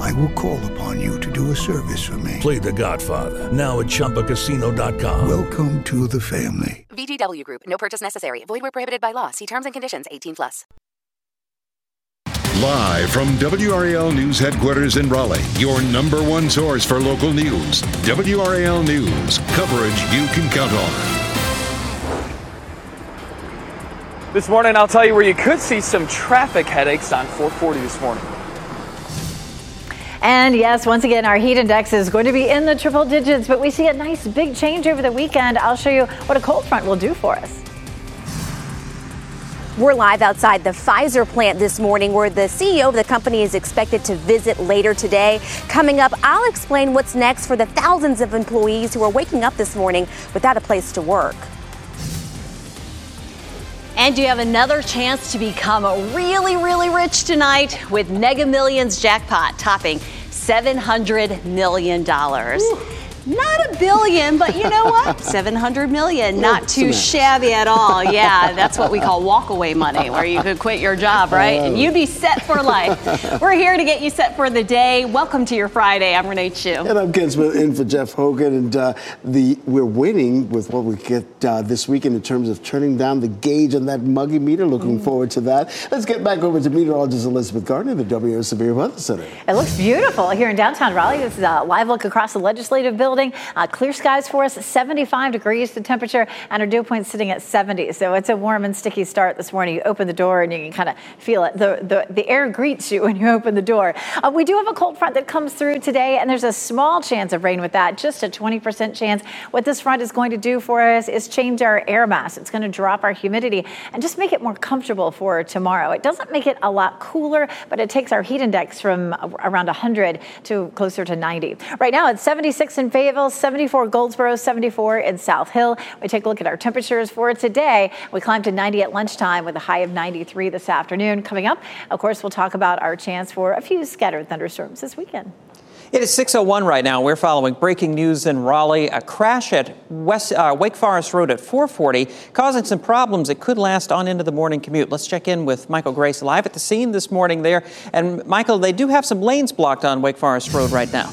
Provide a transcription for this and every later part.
I will call upon you to do a service for me. Play The Godfather now at ChumbaCasino.com. Welcome to the family. VGW Group. No purchase necessary. Void where prohibited by law. See terms and conditions. 18 plus. Live from WRAL News headquarters in Raleigh, your number one source for local news. WRAL News. Coverage you can count on. This morning, I'll tell you where you could see some traffic headaches on 440 this morning. And yes, once again, our heat index is going to be in the triple digits, but we see a nice big change over the weekend. I'll show you what a cold front will do for us. We're live outside the Pfizer plant this morning where the CEO of the company is expected to visit later today. Coming up, I'll explain what's next for the thousands of employees who are waking up this morning without a place to work. And you have another chance to become really, really rich tonight with Mega Millions jackpot topping $700 million. Ooh. Not a billion, but you know what? 700 million. Not too shabby at all. Yeah, that's what we call walkaway money, where you could quit your job, right? And you'd be set for life. We're here to get you set for the day. Welcome to your Friday. I'm Renee Chun. And I'm Ken Smith in for Jeff Hogan. And uh, the we're waiting with what we get uh, this weekend in terms of turning down the gauge on that muggy meter. Looking mm. forward to that. Let's get back over to meteorologist Elizabeth Gardner, the WO Severe Weather Center. It looks beautiful here in downtown Raleigh. This is a live look across the legislative building building. Uh, clear skies for us, 75 degrees the temperature, and our dew point sitting at 70. So it's a warm and sticky start this morning. You open the door and you can kind of feel it. The, the, the air greets you when you open the door. Uh, we do have a cold front that comes through today, and there's a small chance of rain with that, just a 20% chance. What this front is going to do for us is change our air mass. It's going to drop our humidity and just make it more comfortable for tomorrow. It doesn't make it a lot cooler, but it takes our heat index from around 100 to closer to 90. Right now, it's 76 in. Fayetteville, 74 Goldsboro, 74 in South Hill. We take a look at our temperatures for today. We climbed to 90 at lunchtime with a high of 93 this afternoon. Coming up, of course, we'll talk about our chance for a few scattered thunderstorms this weekend. It is 6:01 right now. We're following breaking news in Raleigh. A crash at West uh, Wake Forest Road at 440, causing some problems. It could last on into the morning commute. Let's check in with Michael Grace live at the scene this morning there. And Michael, they do have some lanes blocked on Wake Forest Road right now.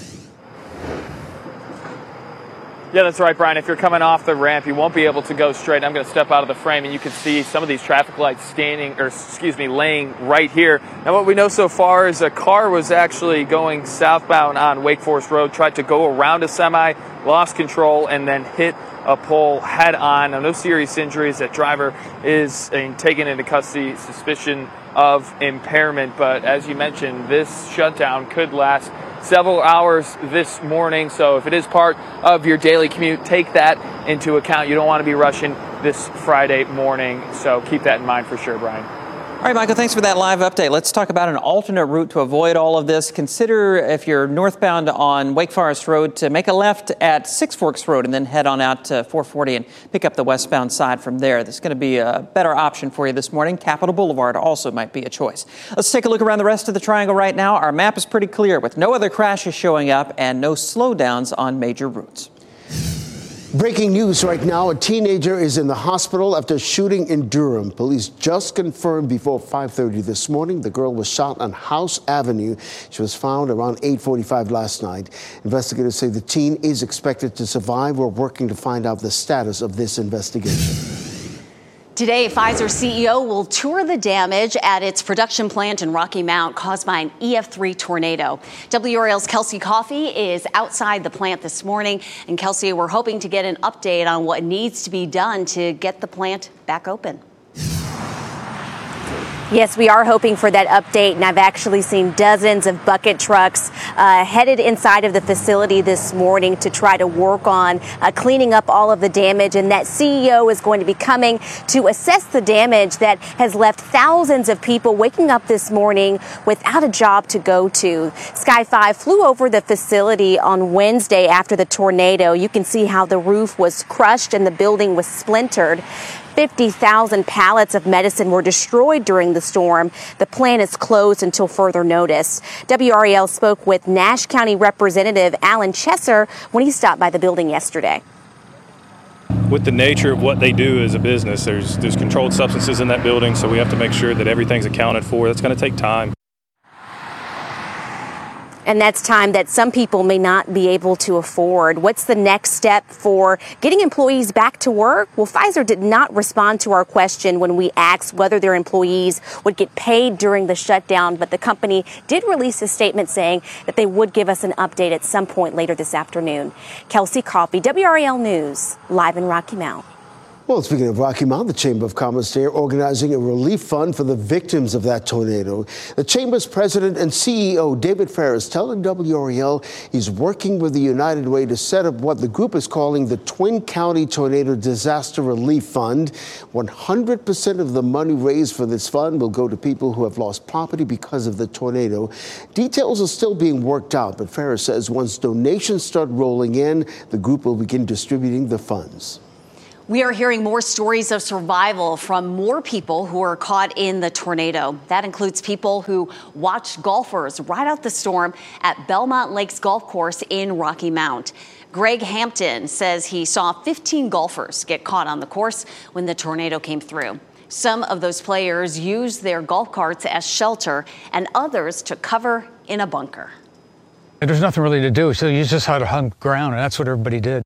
Yeah, that's right, Brian. If you're coming off the ramp, you won't be able to go straight. I'm going to step out of the frame, and you can see some of these traffic lights standing, or excuse me, laying right here. And what we know so far is a car was actually going southbound on Wake Forest Road, tried to go around a semi, lost control, and then hit a pole head on. Now, no serious injuries. That driver is taken into custody, suspicion of impairment. But as you mentioned, this shutdown could last several hours this morning. So if it is part of your daily commute, take that into account. You don't want to be rushing this Friday morning. So keep that in mind for sure, Brian. All right, Michael, thanks for that live update. Let's talk about an alternate route to avoid all of this. Consider if you're northbound on Wake Forest Road to make a left at Six Forks Road and then head on out to 440 and pick up the westbound side from there. That's going to be a better option for you this morning. Capitol Boulevard also might be a choice. Let's take a look around the rest of the triangle right now. Our map is pretty clear with no other crashes showing up and no slowdowns on major routes. Breaking news right now. A teenager is in the hospital after shooting in Durham. Police just confirmed before 5:30 this morning the girl was shot on House Avenue. She was found around 8:45 last night. Investigators say the teen is expected to survive. We're working to find out the status of this investigation. Today, Pfizer CEO will tour the damage at its production plant in Rocky Mount caused by an EF3 tornado. WRAL's Kelsey Coffey is outside the plant this morning. And Kelsey, we're hoping to get an update on what needs to be done to get the plant back open. Yes, we are hoping for that update, and I've actually seen dozens of bucket trucks uh, headed inside of the facility this morning to try to work on uh, cleaning up all of the damage. And that CEO is going to be coming to assess the damage that has left thousands of people waking up this morning without a job to go to. Sky 5 flew over the facility on Wednesday after the tornado. You can see how the roof was crushed and the building was splintered. 50,000 pallets of medicine were destroyed during the storm. The plant is closed until further notice. WRAL spoke with Nash County Representative Allen Chesser when he stopped by the building yesterday. With the nature of what they do as a business, there's there's controlled substances in that building, so we have to make sure that everything's accounted for. That's going to take time. And that's time that some people may not be able to afford. What's the next step for getting employees back to work? Well, Pfizer did not respond to our question when we asked whether their employees would get paid during the shutdown, but the company did release a statement saying that they would give us an update at some point later this afternoon. Kelsey Coffey, WRAL News, live in Rocky Mount. Well, speaking of Rocky Mount, the Chamber of Commerce there organizing a relief fund for the victims of that tornado. The Chamber's president and CEO, David Farris, telling WRAL he's working with the United Way to set up what the group is calling the Twin County Tornado Disaster Relief Fund. 100% of the money raised for this fund will go to people who have lost property because of the tornado. Details are still being worked out, but Farris says once donations start rolling in, the group will begin distributing the funds. We are hearing more stories of survival from more people who are caught in the tornado. That includes people who watched golfers ride out the storm at Belmont Lakes Golf Course in Rocky Mount. Greg Hampton says he saw 15 golfers get caught on the course when the tornado came through. Some of those players used their golf carts as shelter, and others took cover in a bunker. There's nothing really to do, so you just had to hunt ground, and that's what everybody did.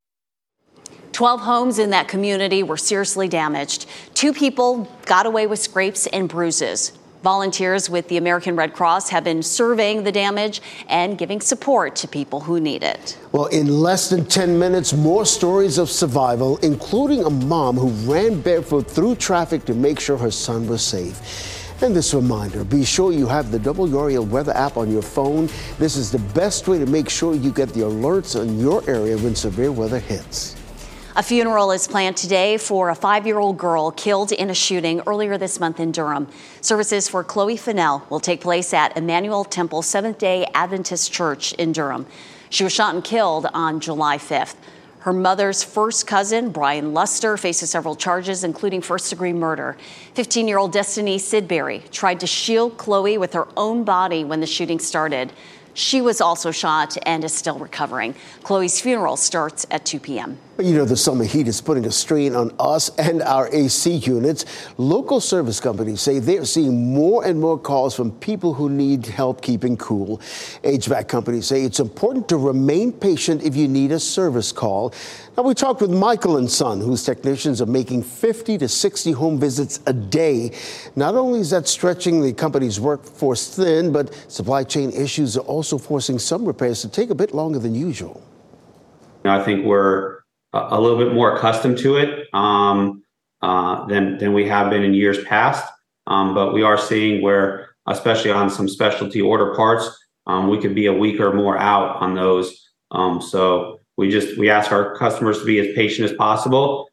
12 homes in that community were seriously damaged. Two people got away with scrapes and bruises. Volunteers with the American Red Cross have been surveying the damage and giving support to people who need it. Well, in less than 10 minutes, more stories of survival, including a mom who ran barefoot through traffic to make sure her son was safe. And this reminder be sure you have the WRAL weather app on your phone. This is the best way to make sure you get the alerts on your area when severe weather hits. A funeral is planned today for a five year old girl killed in a shooting earlier this month in Durham. Services for Chloe Fennell will take place at Emmanuel Temple Seventh day Adventist Church in Durham. She was shot and killed on July 5th. Her mother's first cousin, Brian Luster, faces several charges, including first degree murder. 15 year old Destiny Sidbury tried to shield Chloe with her own body when the shooting started. She was also shot and is still recovering. Chloe's funeral starts at 2 p.m. You know, the summer heat is putting a strain on us and our AC units. Local service companies say they're seeing more and more calls from people who need help keeping cool. HVAC companies say it's important to remain patient if you need a service call. Now, we talked with Michael and Son, whose technicians are making 50 to 60 home visits a day. Not only is that stretching the company's workforce thin, but supply chain issues are also forcing some repairs to take a bit longer than usual. I think we're a little bit more accustomed to it um, uh, than than we have been in years past. Um, but we are seeing where, especially on some specialty order parts, um, we could be a week or more out on those. Um, so we just we ask our customers to be as patient as possible.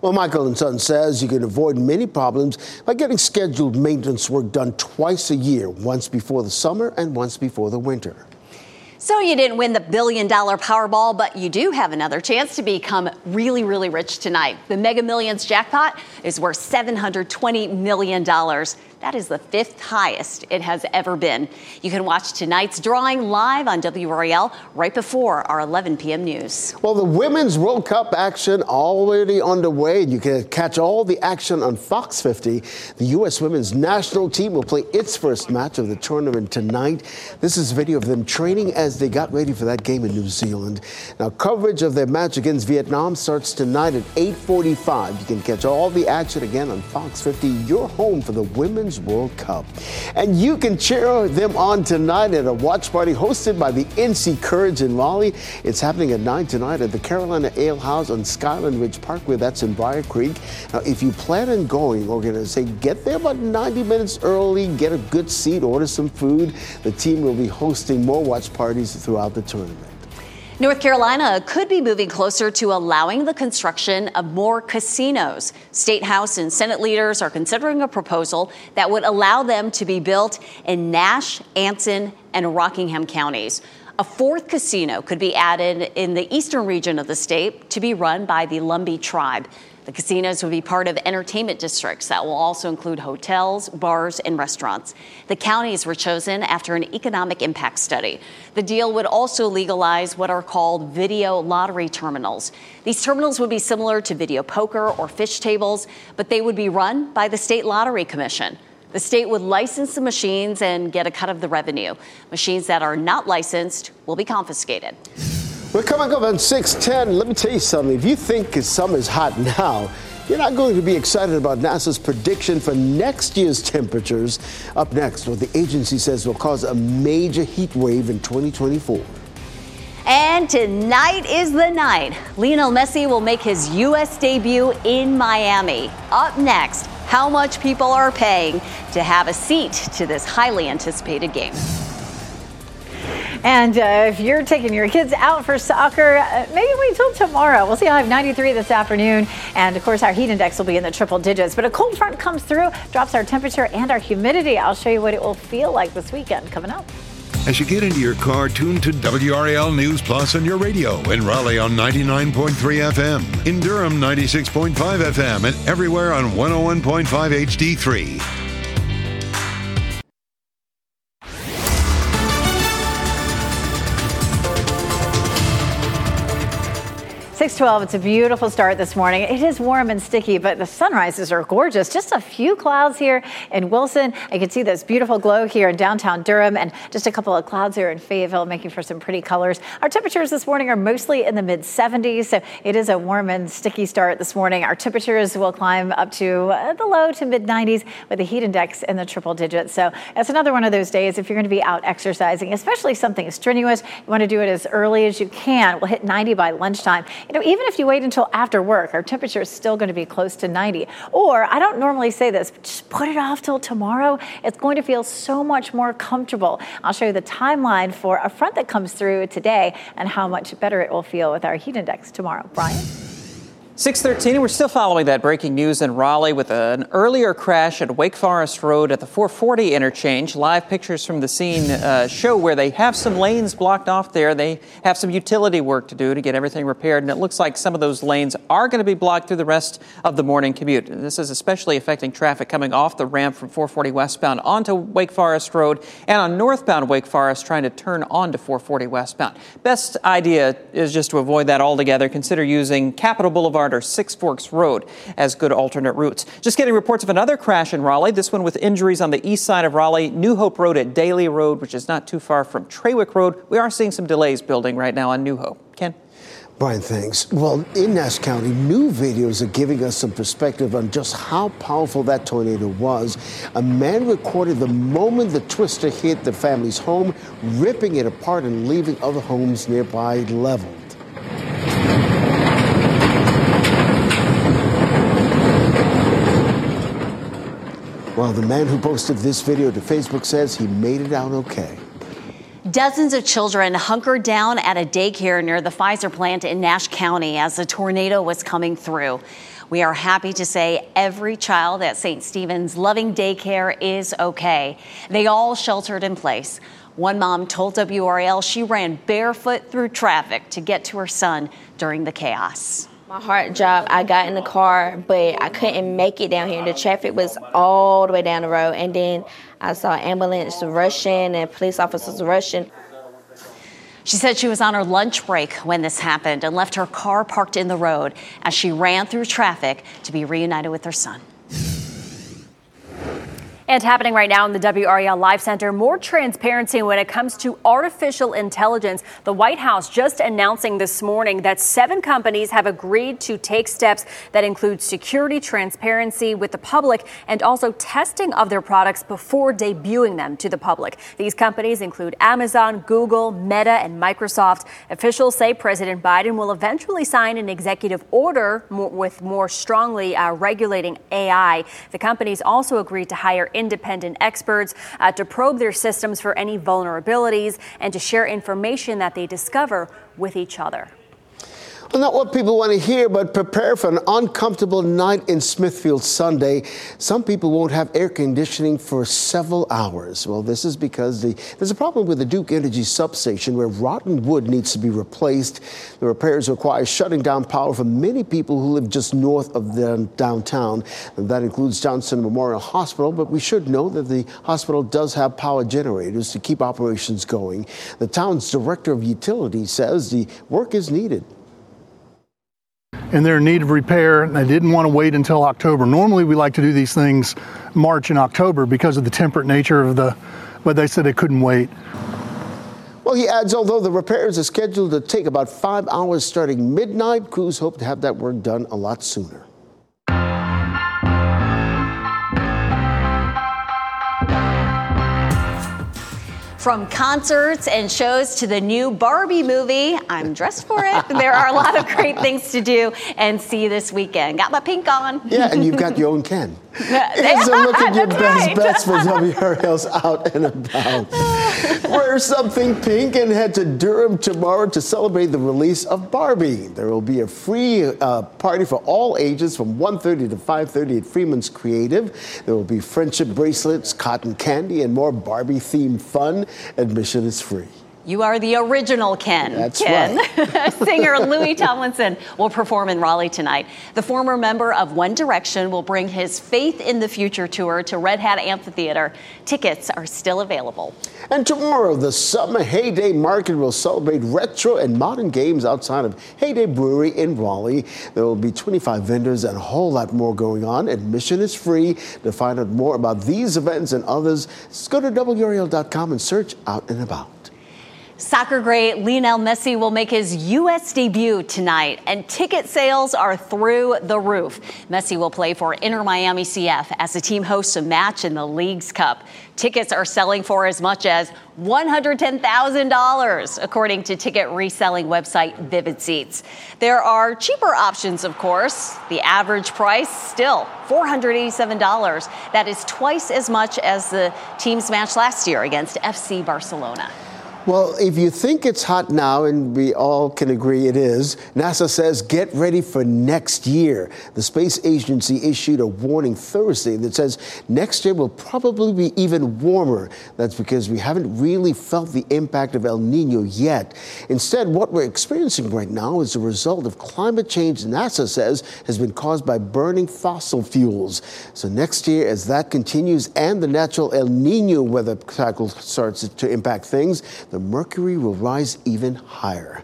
Well, Michael and Son says you can avoid many problems by getting scheduled maintenance work done twice a year, once before the summer and once before the winter. So you didn't win the billion dollar Powerball, but you do have another chance to become really, really rich tonight. The Mega Millions jackpot is worth $720 million. That is the fifth highest it has ever been. You can watch tonight's drawing live on WRAL right before our 11 p.m. news. Well, the Women's World Cup action already underway. You can catch all the action on Fox 50. The U.S. women's national team will play its first match of the tournament tonight. This is video of them training as they got ready for that game in New Zealand. Now, coverage of their match against Vietnam starts tonight at 8:45. You can catch all the action again on Fox 50. Your home for the women's Women's World Cup. And you can cheer them on tonight at a watch party hosted by the NC Courage in Raleigh. It's happening at 9 tonight at the Carolina Ale House on Skyland Ridge Parkway. That's in Brier Creek. Now, if you plan on going, we're going to say get there about 90 minutes early, get a good seat, order some food. The team will be hosting more watch parties throughout the tournament. North Carolina could be moving closer to allowing the construction of more casinos. State House and Senate leaders are considering a proposal that would allow them to be built in Nash, Anson, and Rockingham counties. A fourth casino could be added in the eastern region of the state to be run by the Lumbee tribe. The casinos will be part of entertainment districts that will also include hotels, bars, and restaurants. The counties were chosen after an economic impact study. The deal would also legalize what are called video lottery terminals. These terminals would be similar to video poker or fish tables, but they would be run by the State Lottery Commission. The state would license the machines and get a cut of the revenue. Machines that are not licensed will be confiscated. We're coming up on 610. Let me tell you something. If you think summer's hot now, you're not going to be excited about NASA's prediction for next year's temperatures. Up next, what the agency says will cause a major heat wave in 2024. And tonight is the night. Lionel Messi will make his U.S. debut in Miami. Up next, how much people are paying to have a seat to this highly anticipated game. And uh, if you're taking your kids out for soccer, uh, maybe wait till tomorrow. We'll see high of 93 this afternoon. And of course, our heat index will be in the triple digits. But a cold front comes through, drops our temperature and our humidity. I'll show you what it will feel like this weekend coming up. As you get into your car, tune to WRAL News Plus on your radio in Raleigh on 99.3 FM, in Durham 96.5 FM, and everywhere on 101.5 HD3. 612, it's a beautiful start this morning. It is warm and sticky, but the sunrises are gorgeous. Just a few clouds here in Wilson. I can see this beautiful glow here in downtown Durham and just a couple of clouds here in Fayetteville, making for some pretty colors. Our temperatures this morning are mostly in the mid 70s, so it is a warm and sticky start this morning. Our temperatures will climb up to uh, the low to mid 90s with the heat index in the triple digits. So it's another one of those days if you're going to be out exercising, especially something strenuous, you want to do it as early as you can. We'll hit 90 by lunchtime you know, even if you wait until after work, our temperature is still going to be close to 90. Or I don't normally say this, but just put it off till tomorrow. It's going to feel so much more comfortable. I'll show you the timeline for a front that comes through today and how much better it will feel with our heat index tomorrow. Brian? 613, we're still following that breaking news in Raleigh with an earlier crash at Wake Forest Road at the 440 interchange. Live pictures from the scene uh, show where they have some lanes blocked off there. They have some utility work to do to get everything repaired, and it looks like some of those lanes are going to be blocked through the rest of the morning commute. This is especially affecting traffic coming off the ramp from 440 westbound onto Wake Forest Road and on northbound Wake Forest trying to turn onto 440 westbound. Best idea is just to avoid that altogether. Consider using Capitol Boulevard or Six Forks Road as good alternate routes. Just getting reports of another crash in Raleigh, this one with injuries on the east side of Raleigh, New Hope Road at Daly Road, which is not too far from Trawick Road. We are seeing some delays building right now on New Hope. Ken? Brian, thanks. Well, in Nash County, new videos are giving us some perspective on just how powerful that tornado was. A man recorded the moment the twister hit the family's home, ripping it apart and leaving other homes nearby leveled. Well, the man who posted this video to Facebook says he made it out okay. Dozens of children hunkered down at a daycare near the Pfizer plant in Nash County as the tornado was coming through. We are happy to say every child at St. Stephen's Loving Daycare is okay. They all sheltered in place. One mom told WRAL she ran barefoot through traffic to get to her son during the chaos. My heart dropped. I got in the car, but I couldn't make it down here. The traffic was all the way down the road, and then I saw ambulance rushing and police officers rushing. She said she was on her lunch break when this happened and left her car parked in the road as she ran through traffic to be reunited with her son. And happening right now in the WRAL Live Center, more transparency when it comes to artificial intelligence. The White House just announcing this morning that seven companies have agreed to take steps that include security, transparency with the public, and also testing of their products before debuting them to the public. These companies include Amazon, Google, Meta, and Microsoft. Officials say President Biden will eventually sign an executive order with more strongly uh, regulating AI. The companies also agreed to hire independent experts uh, to probe their systems for any vulnerabilities and to share information that they discover with each other. Well, not what people want to hear, but prepare for an uncomfortable night in Smithfield Sunday. Some people won't have air conditioning for several hours. Well, this is because the, there's a problem with the Duke Energy substation where rotten wood needs to be replaced. The repairs require shutting down power for many people who live just north of the downtown. And that includes Johnson Memorial Hospital, but we should know that the hospital does have power generators to keep operations going. The town's director of utilities says the work is needed and they're in need of repair. And they didn't want to wait until October. Normally, we like to do these things March and October because of the temperate nature of the, but they said they couldn't wait. Well, he adds, although the repairs are scheduled to take about five hours starting midnight, crews hope to have that work done a lot sooner. From concerts and shows to the new Barbie movie, I'm dressed for it. there are a lot of great things to do and see this weekend. Got my pink on. Yeah, and you've got your own Ken. Here's a look at your best right. bets for WRAL's Out and About. Wear something pink and head to Durham tomorrow to celebrate the release of Barbie. There will be a free uh, party for all ages from 1.30 to 5.30 at Freeman's Creative. There will be friendship bracelets, cotton candy, and more Barbie-themed fun. Admission is free. You are the original Ken. That's Ken. right. Singer Louis Tomlinson will perform in Raleigh tonight. The former member of One Direction will bring his Faith in the Future tour to Red Hat Amphitheater. Tickets are still available. And tomorrow, the Summer Heyday Market will celebrate retro and modern games outside of Heyday Brewery in Raleigh. There will be 25 vendors and a whole lot more going on. Admission is free. To find out more about these events and others, just go to WRAL.com and search Out and About. Soccer great Lionel Messi will make his U.S. debut tonight, and ticket sales are through the roof. Messi will play for Inter Miami CF as the team hosts a match in the Leagues Cup. Tickets are selling for as much as $110,000, according to ticket reselling website Vivid Seats. There are cheaper options, of course. The average price still $487. That is twice as much as the team's match last year against FC Barcelona. Well, if you think it's hot now, and we all can agree it is, NASA says get ready for next year. The space agency issued a warning Thursday that says next year will probably be even warmer. That's because we haven't really felt the impact of El Nino yet. Instead, what we're experiencing right now is a result of climate change NASA says has been caused by burning fossil fuels. So next year, as that continues and the natural El Nino weather cycle starts to impact things, the the mercury will rise even higher.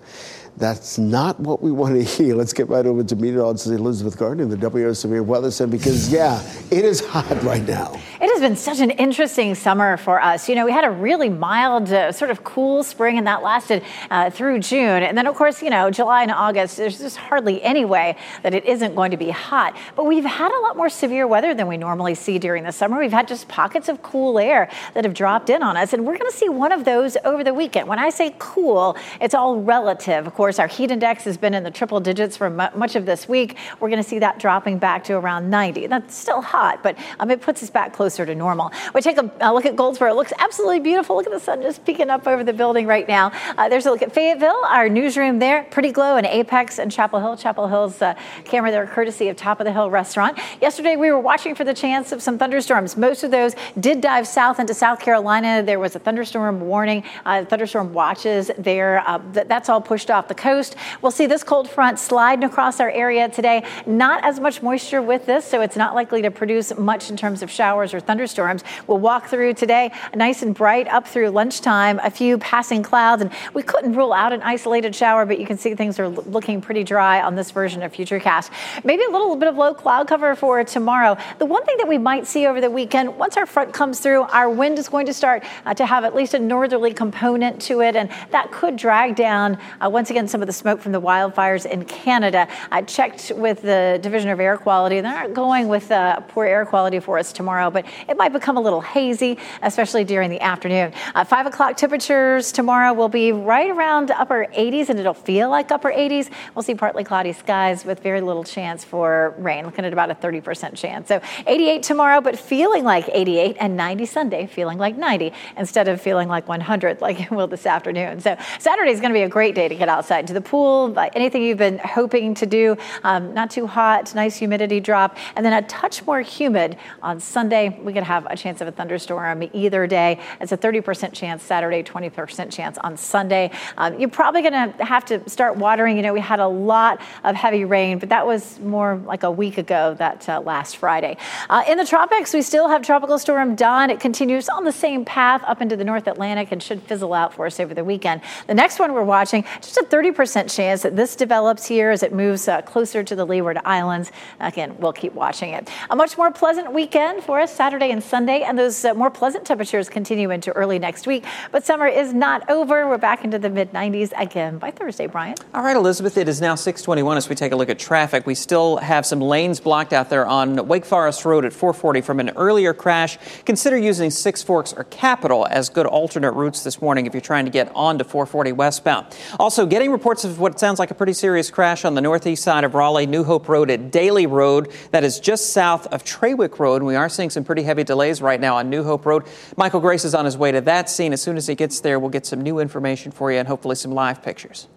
That's not what we want to hear. Let's get right over to meteorologist Elizabeth Gardner in the Severe Weather Center because, yeah, it is hot right now. It has been such an interesting summer for us. You know, we had a really mild, uh, sort of cool spring, and that lasted uh, through June. And then, of course, you know, July and August, there's just hardly any way that it isn't going to be hot. But we've had a lot more severe weather than we normally see during the summer. We've had just pockets of cool air that have dropped in on us, and we're going to see one of those over the weekend. When I say cool, it's all relative. Of course, our heat index has been in the triple digits for much of this week. We're going to see that dropping back to around 90. That's still hot, but um, it puts us back closer to normal. We take a, a, look at Goldsboro. It looks absolutely beautiful. Look at the sun just peeking up over the building right now. Uh, there's a look at Fayetteville, our newsroom there. Pretty glow in Apex and Chapel Hill. Chapel Hill's uh, camera there, courtesy of Top of the Hill Restaurant. Yesterday, we were watching for the chance of some thunderstorms. Most of those did dive south into South Carolina. There was a thunderstorm warning, uh, thunderstorm watches there. Uh, th- that's all pushed off the coast. We'll see this cold front sliding across our area today. Not as much moisture with this, so it's not likely to produce much in terms of showers or thunderstorms. We'll walk through today nice and bright up through lunchtime, a few passing clouds, and we couldn't rule out an isolated shower, but you can see things are looking pretty dry on this version of Futurecast. Maybe a little bit of low cloud cover for tomorrow. The one thing that we might see over the weekend, once our front comes through, our wind is going to start uh, to have at least a northerly component to it, and that could drag down uh, once again some of the smoke from the wildfires in Canada. I checked with the Division of Air Quality, they're not going with uh, poor air quality for us tomorrow, but it might become a little hazy, especially during the afternoon. Uh, five o'clock temperatures tomorrow will be right around upper 80s, and it'll feel like upper 80s. We'll see partly cloudy skies with very little chance for rain, looking at about a 30% chance. So 88 tomorrow, but feeling like 88, and 90 Sunday, feeling like 90 instead of feeling like 100 like it will this afternoon. So Saturday is going to be a great day to get outside to the pool, anything you've been hoping to do. Um, not too hot, nice humidity drop, and then a touch more humid on Sunday. We could have a chance of a thunderstorm either day. It's a 30% chance Saturday, 20% chance on Sunday. Um, you're probably going to have to start watering. You know, we had a lot of heavy rain, but that was more like a week ago, that uh, last Friday. Uh, in the tropics, we still have Tropical Storm Don. It continues on the same path up into the North Atlantic and should fizzle out for us over the weekend. The next one we're watching, just a 30% chance that this develops here as it moves uh, closer to the Leeward Islands. Again, we'll keep watching it. A much more pleasant weekend for us Saturday and Sunday, and those uh, more pleasant temperatures continue into early next week. But summer is not over. We're back into the mid 90s again by Thursday, Brian. All right, Elizabeth, it is now 621 as we take a look at traffic. We still have some lanes blocked out there on Wake Forest Road at 440 from an earlier crash. Consider using Six Forks or Capitol as good alternate routes this morning if you're trying to get on to 440 westbound. Also, getting reports of what sounds like a pretty serious crash on the northeast side of Raleigh, New Hope Road at Daly Road. That is just south of Trawick Road. We are seeing some pretty heavy delays right now on New Hope Road. Michael Grace is on his way to that scene. As soon as he gets there, we'll get some new information for you and hopefully some live pictures.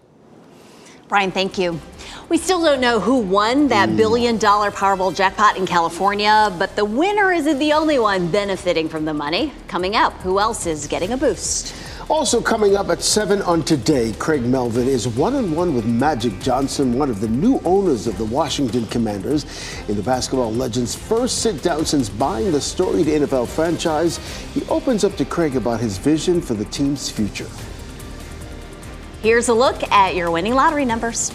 Brian, thank you. We still don't know who won that billion dollar Powerball jackpot in California, but the winner isn't the only one benefiting from the money. Coming up, who else is getting a boost? Also coming up at 7 on Today, Craig Melvin is one-on-one with Magic Johnson, one of the new owners of the Washington Commanders. In the basketball legend's first sit-down since buying the storied NFL franchise, he opens up to Craig about his vision for the team's future. Here's a look at your winning lottery numbers.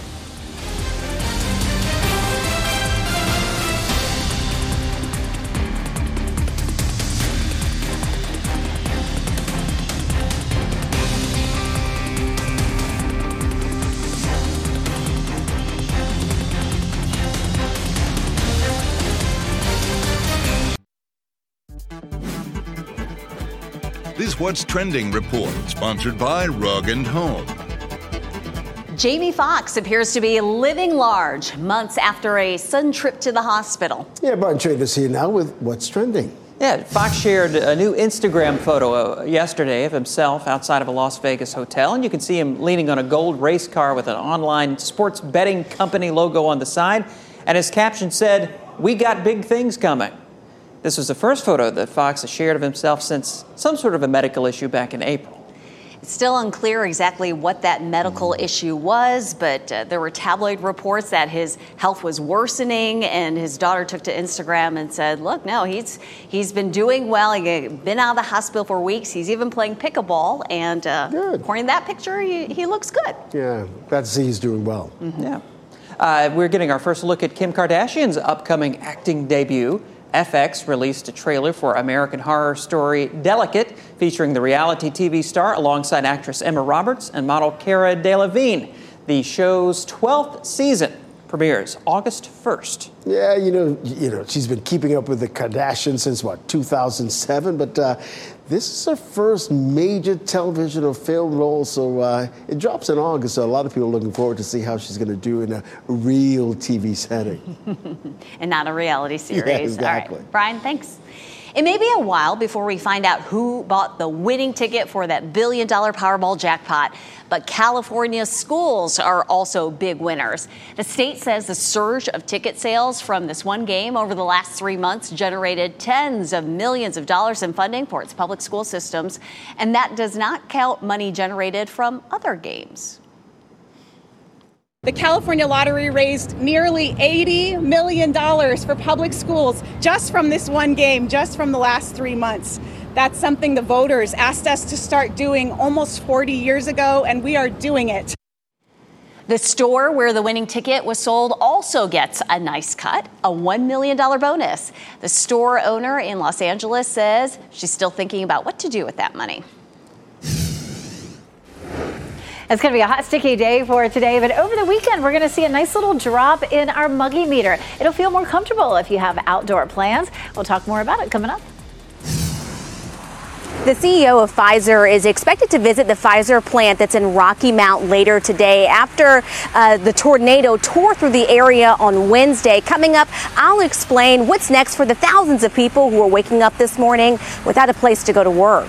What's Trending report, sponsored by Rug and Home. Jamie Foxx appears to be living large months after a sudden trip to the hospital. Yeah, Brian Shrader's here now with What's Trending. Yeah, Foxx shared a new Instagram photo uh, yesterday of himself outside of a Las Vegas hotel, and you can see him leaning on a gold race car with an online sports betting company logo on the side. And his caption said, We got big things coming. This was the first photo that Foxx has shared of himself since some sort of a medical issue back in April. It's still unclear exactly what that medical issue was, but uh, there were tabloid reports that his health was worsening, and his daughter took to Instagram and said, "Look, no, he's he's been doing well. He's been out of the hospital for weeks. He's even playing pickleball, and uh, according to that picture, he, he looks good." Yeah, glad to see he's doing well. Mm-hmm. Yeah. Uh, we're getting our first look at Kim Kardashian's upcoming acting debut. FX released a trailer for American Horror Story Delicate, featuring the reality TV star alongside actress Emma Roberts and model Cara Delevingne. The show's 12th season premieres August 1st. Yeah, you know, you know, she's been keeping up with the Kardashians since what 2007, but uh, this is her first major television or film role, so uh, it drops in August. So a lot of people are looking forward to see how she's going to do in a real TV setting, and not a reality series. Yeah, exactly. All right. Brian, thanks. It may be a while before we find out who bought the winning ticket for that billion dollar Powerball jackpot, but California schools are also big winners. The state says the surge of ticket sales from this one game over the last three months generated tens of millions of dollars in funding for its public school systems, and that does not count money generated from other games. The California Lottery raised nearly $80 million for public schools just from this one game, just from the last three months. That's something the voters asked us to start doing almost 40 years ago, and we are doing it. The store where the winning ticket was sold also gets a nice cut, a $1 million bonus. The store owner in Los Angeles says she's still thinking about what to do with that money. It's going to be a hot, sticky day for today, but over the weekend, we're going to see a nice little drop in our muggy meter. It'll feel more comfortable if you have outdoor plans. We'll talk more about it coming up. The CEO of Pfizer is expected to visit the Pfizer plant that's in Rocky Mount later today after uh, the tornado tore through the area on Wednesday. Coming up, I'll explain what's next for the thousands of people who are waking up this morning without a place to go to work.